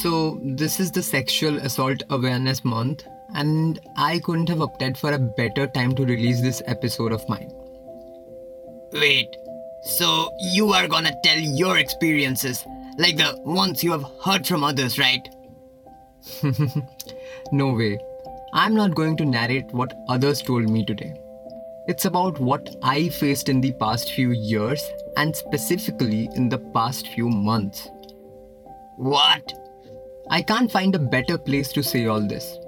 So, this is the Sexual Assault Awareness Month, and I couldn't have opted for a better time to release this episode of mine. Wait, so you are gonna tell your experiences, like the ones you have heard from others, right? No way. I'm not going to narrate what others told me today. It's about what I faced in the past few years and specifically in the past few months. What? I can't find a better place to say all this.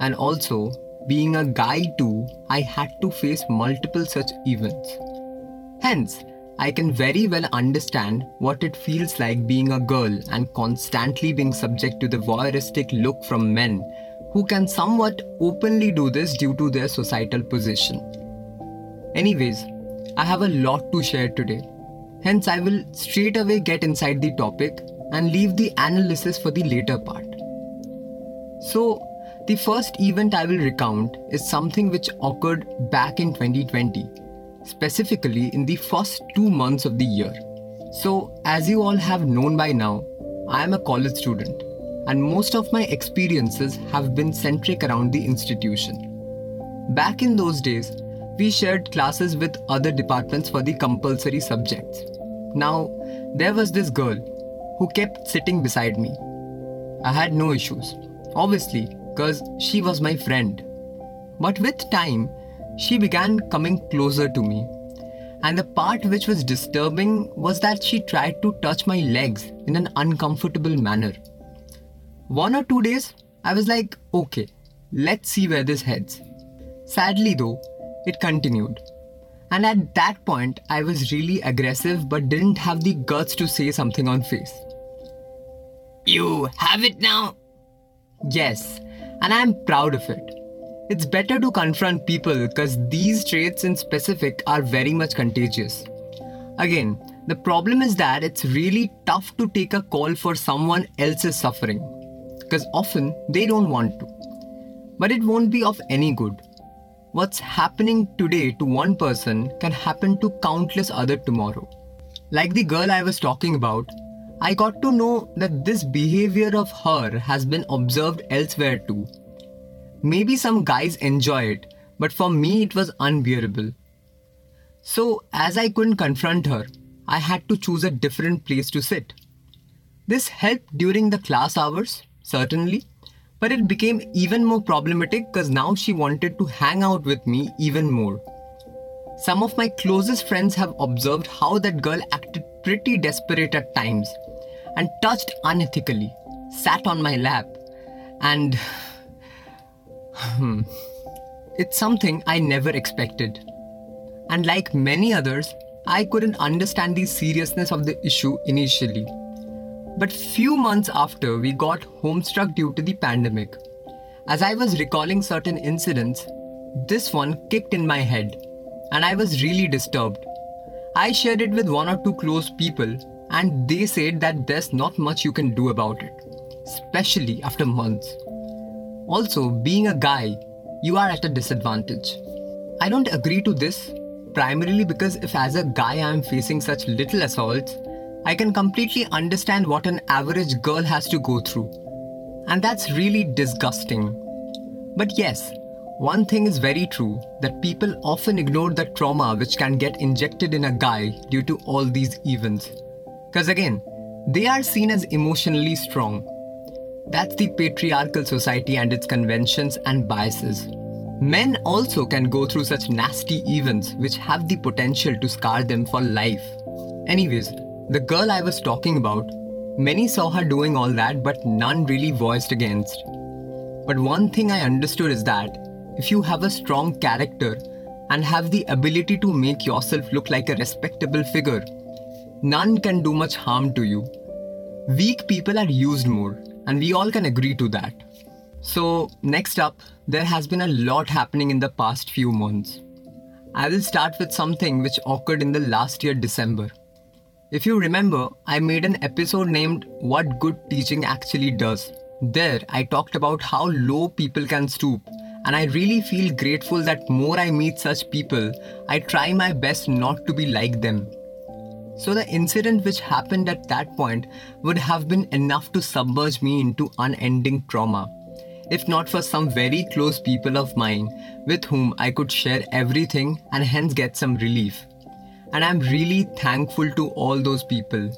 And also, being a guy too, I had to face multiple such events. Hence, I can very well understand what it feels like being a girl and constantly being subject to the voyeuristic look from men who can somewhat openly do this due to their societal position. Anyways, I have a lot to share today. Hence, I will straight away get inside the topic and leave the analysis for the later part. So, the first event I will recount is something which occurred back in 2020, specifically in the first two months of the year. So, as you all have known by now, I am a college student, and most of my experiences have been centric around the institution. Back in those days, we shared classes with other departments for the compulsory subjects. Now, there was this girl who kept sitting beside me. I had no issues, obviously, because she was my friend. But with time, she began coming closer to me. And the part which was disturbing was that she tried to touch my legs in an uncomfortable manner. One or two days, I was like, okay, let's see where this heads. Sadly, though, it continued. And at that point, I was really aggressive but didn't have the guts to say something on face. You have it now? Yes, and I'm proud of it. It's better to confront people because these traits in specific are very much contagious. Again, the problem is that it's really tough to take a call for someone else's suffering because often they don't want to. But it won't be of any good. What's happening today to one person can happen to countless other tomorrow. Like the girl I was talking about, I got to know that this behavior of her has been observed elsewhere too. Maybe some guys enjoy it, but for me it was unbearable. So, as I couldn't confront her, I had to choose a different place to sit. This helped during the class hours, certainly, but it became even more problematic because now she wanted to hang out with me even more. Some of my closest friends have observed how that girl acted pretty desperate at times and touched unethically, sat on my lap, and. Hmm, it's something I never expected. And like many others, I couldn't understand the seriousness of the issue initially. But few months after, we got homestruck due to the pandemic. As I was recalling certain incidents, this one kicked in my head, and I was really disturbed. I shared it with one or two close people, and they said that there's not much you can do about it, especially after months. Also, being a guy, you are at a disadvantage. I don't agree to this primarily because if as a guy I am facing such little assaults, I can completely understand what an average girl has to go through. And that's really disgusting. But yes, one thing is very true that people often ignore the trauma which can get injected in a guy due to all these events. Because again, they are seen as emotionally strong. That's the patriarchal society and its conventions and biases. Men also can go through such nasty events which have the potential to scar them for life. Anyways, the girl I was talking about, many saw her doing all that, but none really voiced against. But one thing I understood is that if you have a strong character and have the ability to make yourself look like a respectable figure, none can do much harm to you. Weak people are used more, and we all can agree to that. So, next up, there has been a lot happening in the past few months. I will start with something which occurred in the last year, December. If you remember, I made an episode named What Good Teaching Actually Does. There, I talked about how low people can stoop, and I really feel grateful that more I meet such people, I try my best not to be like them. So the incident which happened at that point would have been enough to submerge me into unending trauma, if not for some very close people of mine with whom I could share everything and hence get some relief. And I'm really thankful to all those people.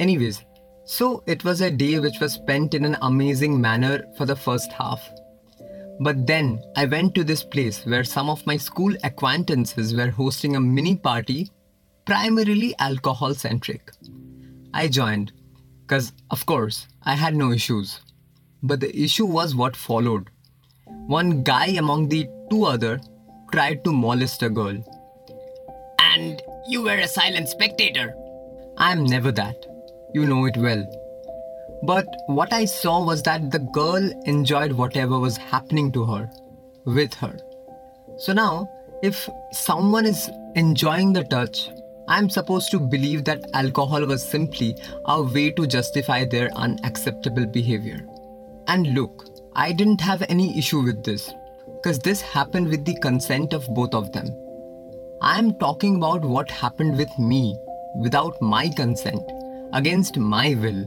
Anyways, so it was a day which was spent in an amazing manner for the first half. But then I went to this place where some of my school acquaintances were hosting a mini party primarily alcohol centric. I joined, because of course I had no issues. But the issue was what followed. One guy among the two other tried to molest a girl. And you were a silent spectator. I am never that. You know it well. But what I saw was that the girl enjoyed whatever was happening to her, with her. So now, if someone is enjoying the touch, I'm supposed to believe that alcohol was simply a way to justify their unacceptable behavior. And look, I didn't have any issue with this, because this happened with the consent of both of them. I'm talking about what happened with me without my consent, against my will.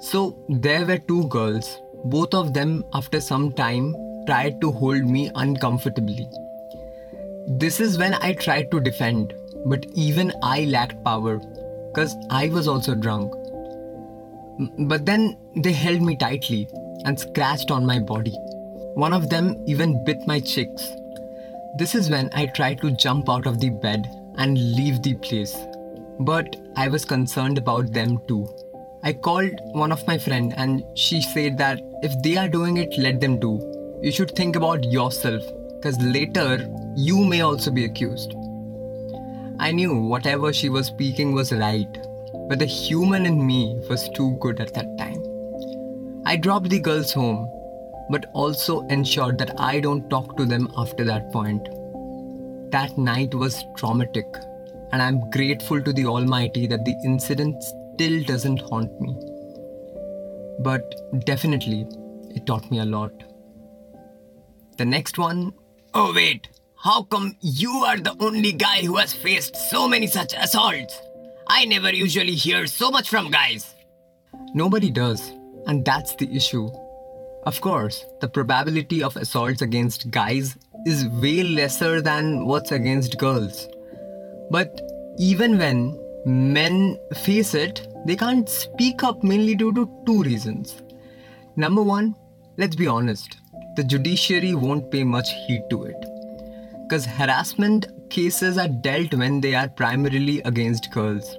So there were two girls, both of them after some time tried to hold me uncomfortably. This is when I tried to defend, but even I lacked power because I was also drunk. But then they held me tightly and scratched on my body. One of them even bit my cheeks. This is when I tried to jump out of the bed and leave the place. But I was concerned about them too. I called one of my friend and she said that if they are doing it, let them do. You should think about yourself because later you may also be accused. I knew whatever she was speaking was right, but the human in me was too good at that time. I dropped the girls home, but also ensured that I don't talk to them after that point. That night was traumatic, and I'm grateful to the Almighty that the incident still doesn't haunt me. But definitely, it taught me a lot. The next one. Oh, wait. How come you are the only guy who has faced so many such assaults? I never usually hear so much from guys. Nobody does, and that's the issue. Of course, the probability of assaults against guys is way lesser than what's against girls. But even when men face it, they can't speak up mainly due to two reasons. Number one, let's be honest, the judiciary won't pay much heed to it. Because harassment cases are dealt when they are primarily against girls.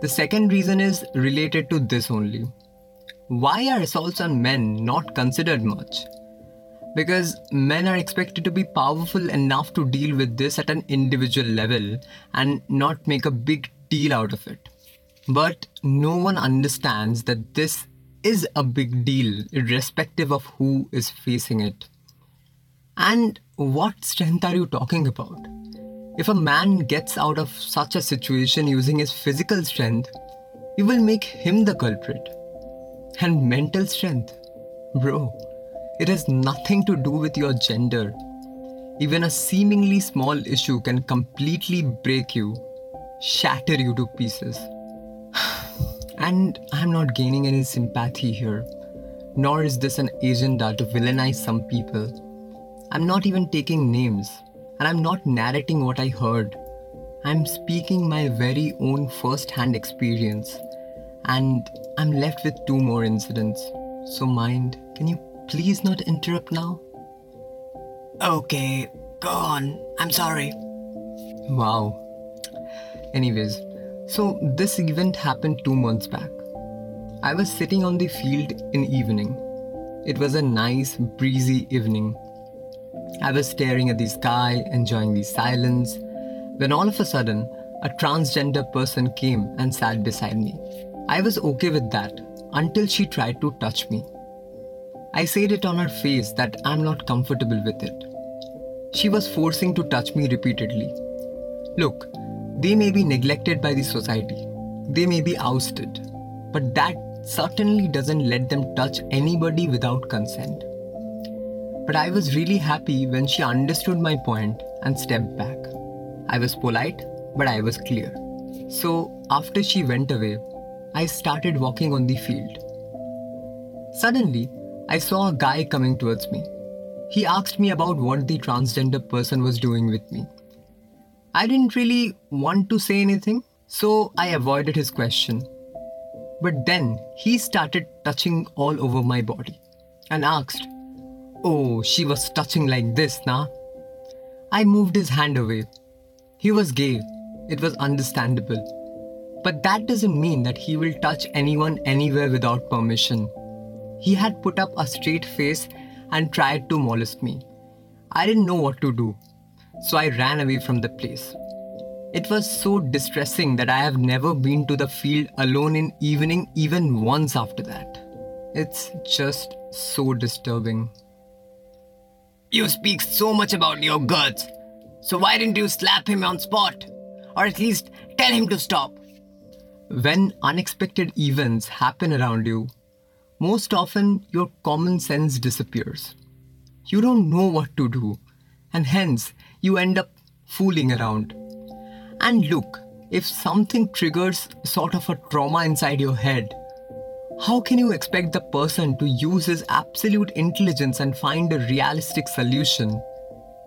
The second reason is related to this only. Why are assaults on men not considered much? Because men are expected to be powerful enough to deal with this at an individual level and not make a big deal out of it. But no one understands that this is a big deal, irrespective of who is facing it. And what strength are you talking about? If a man gets out of such a situation using his physical strength, you will make him the culprit. And mental strength? Bro, it has nothing to do with your gender. Even a seemingly small issue can completely break you, shatter you to pieces. And I'm not gaining any sympathy here, nor is this an agenda to villainize some people. I'm not even taking names, and I'm not narrating what I heard. I'm speaking my very own first hand experience, and I'm left with two more incidents. So, mind, can you please not interrupt now? Okay, go on. I'm sorry. Wow. Anyways, so this event happened two months back. I was sitting on the field in evening. It was a nice, breezy evening. I was staring at the sky, enjoying the silence, when all of a sudden, a transgender person came and sat beside me. I was okay with that until she tried to touch me. I said it on her face that I'm not comfortable with it. She was forcing to touch me repeatedly. Look, they may be neglected by the society, they may be ousted, but that certainly doesn't let them touch anybody without consent. But I was really happy when she understood my point and stepped back. I was polite, but I was clear. So, after she went away, I started walking on the field. Suddenly, I saw a guy coming towards me. He asked me about what the transgender person was doing with me. I didn't really want to say anything, so I avoided his question. But then he started touching all over my body and asked, Oh, she was touching like this, nah? I moved his hand away. He was gay, it was understandable. But that doesn't mean that he will touch anyone anywhere without permission. He had put up a straight face and tried to molest me. I didn't know what to do, so I ran away from the place. It was so distressing that I have never been to the field alone in evening even once after that. It's just so disturbing. You speak so much about your guts. So why didn't you slap him on spot? Or at least tell him to stop? When unexpected events happen around you, most often your common sense disappears. You don't know what to do, and hence you end up fooling around. And look, if something triggers sort of a trauma inside your head, how can you expect the person to use his absolute intelligence and find a realistic solution?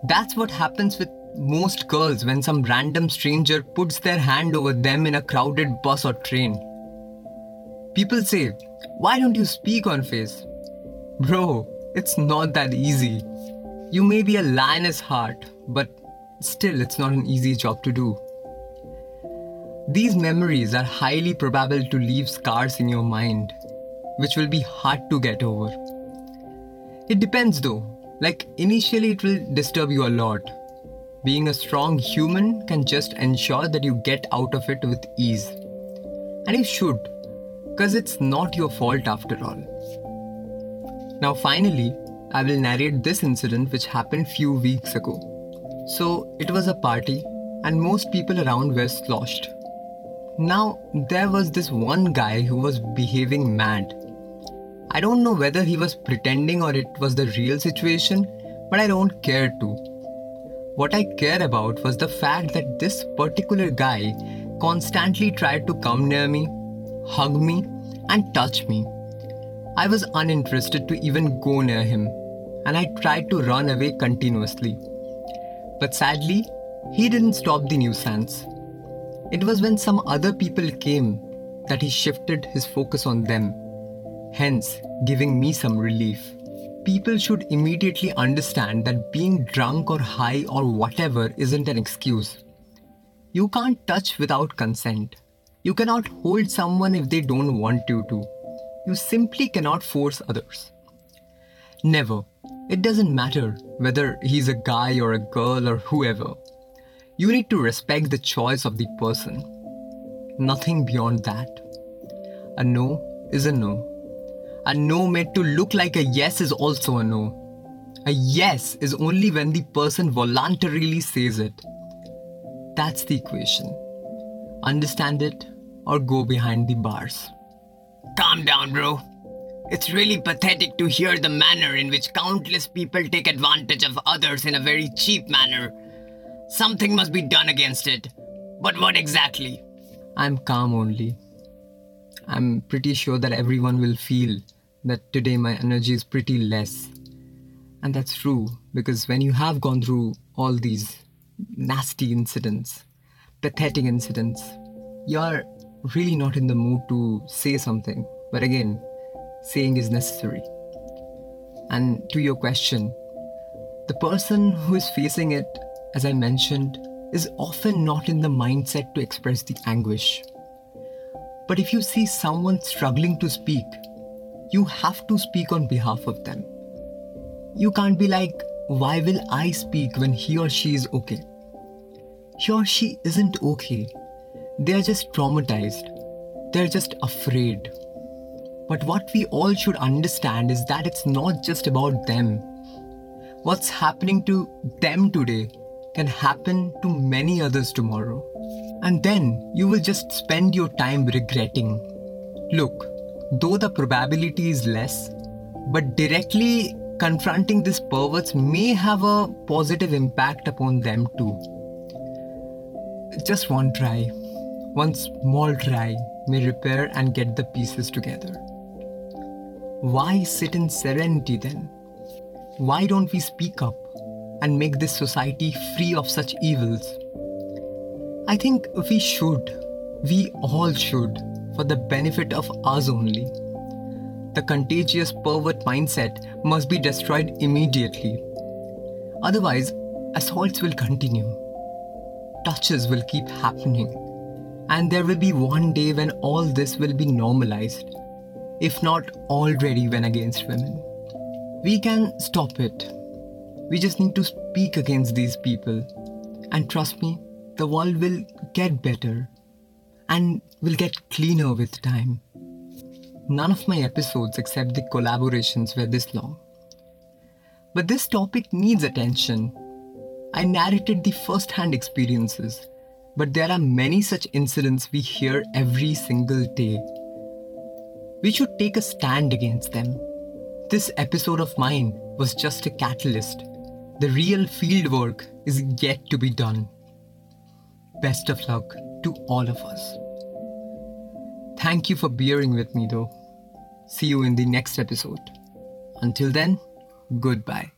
That's what happens with most girls when some random stranger puts their hand over them in a crowded bus or train. People say, Why don't you speak on face? Bro, it's not that easy. You may be a lioness heart, but still, it's not an easy job to do. These memories are highly probable to leave scars in your mind, which will be hard to get over. It depends though, like initially it will disturb you a lot. Being a strong human can just ensure that you get out of it with ease. And you should, because it's not your fault after all. Now, finally, I will narrate this incident which happened few weeks ago. So, it was a party, and most people around were sloshed. Now, there was this one guy who was behaving mad. I don't know whether he was pretending or it was the real situation, but I don't care to. What I care about was the fact that this particular guy constantly tried to come near me, hug me, and touch me. I was uninterested to even go near him, and I tried to run away continuously. But sadly, he didn't stop the nuisance. It was when some other people came that he shifted his focus on them, hence giving me some relief. People should immediately understand that being drunk or high or whatever isn't an excuse. You can't touch without consent. You cannot hold someone if they don't want you to. You simply cannot force others. Never. It doesn't matter whether he's a guy or a girl or whoever. You need to respect the choice of the person. Nothing beyond that. A no is a no. A no made to look like a yes is also a no. A yes is only when the person voluntarily says it. That's the equation. Understand it or go behind the bars. Calm down, bro. It's really pathetic to hear the manner in which countless people take advantage of others in a very cheap manner Something must be done against it. But what exactly? I'm calm only. I'm pretty sure that everyone will feel that today my energy is pretty less. And that's true because when you have gone through all these nasty incidents, pathetic incidents, you're really not in the mood to say something. But again, saying is necessary. And to your question, the person who is facing it as I mentioned, is often not in the mindset to express the anguish. But if you see someone struggling to speak, you have to speak on behalf of them. You can't be like, why will I speak when he or she is okay? He or she isn't okay. They are just traumatized. They're just afraid. But what we all should understand is that it's not just about them. What's happening to them today can happen to many others tomorrow. And then you will just spend your time regretting. Look, though the probability is less, but directly confronting these perverts may have a positive impact upon them too. Just one try, one small try may repair and get the pieces together. Why sit in serenity then? Why don't we speak up and make this society free of such evils? I think we should. We all should, for the benefit of us only. The contagious pervert mindset must be destroyed immediately. Otherwise, assaults will continue. Touches will keep happening. And there will be one day when all this will be normalized, if not already when against women. We can stop it. We just need to speak against these people. And trust me, the world will get better and will get cleaner with time. None of my episodes except the collaborations were this long. But this topic needs attention. I narrated the first hand experiences, but there are many such incidents we hear every single day. We should take a stand against them. This episode of mine was just a catalyst. The real field work is yet to be done. Best of luck to all of us. Thank you for bearing with me, though. See you in the next episode. Until then, goodbye.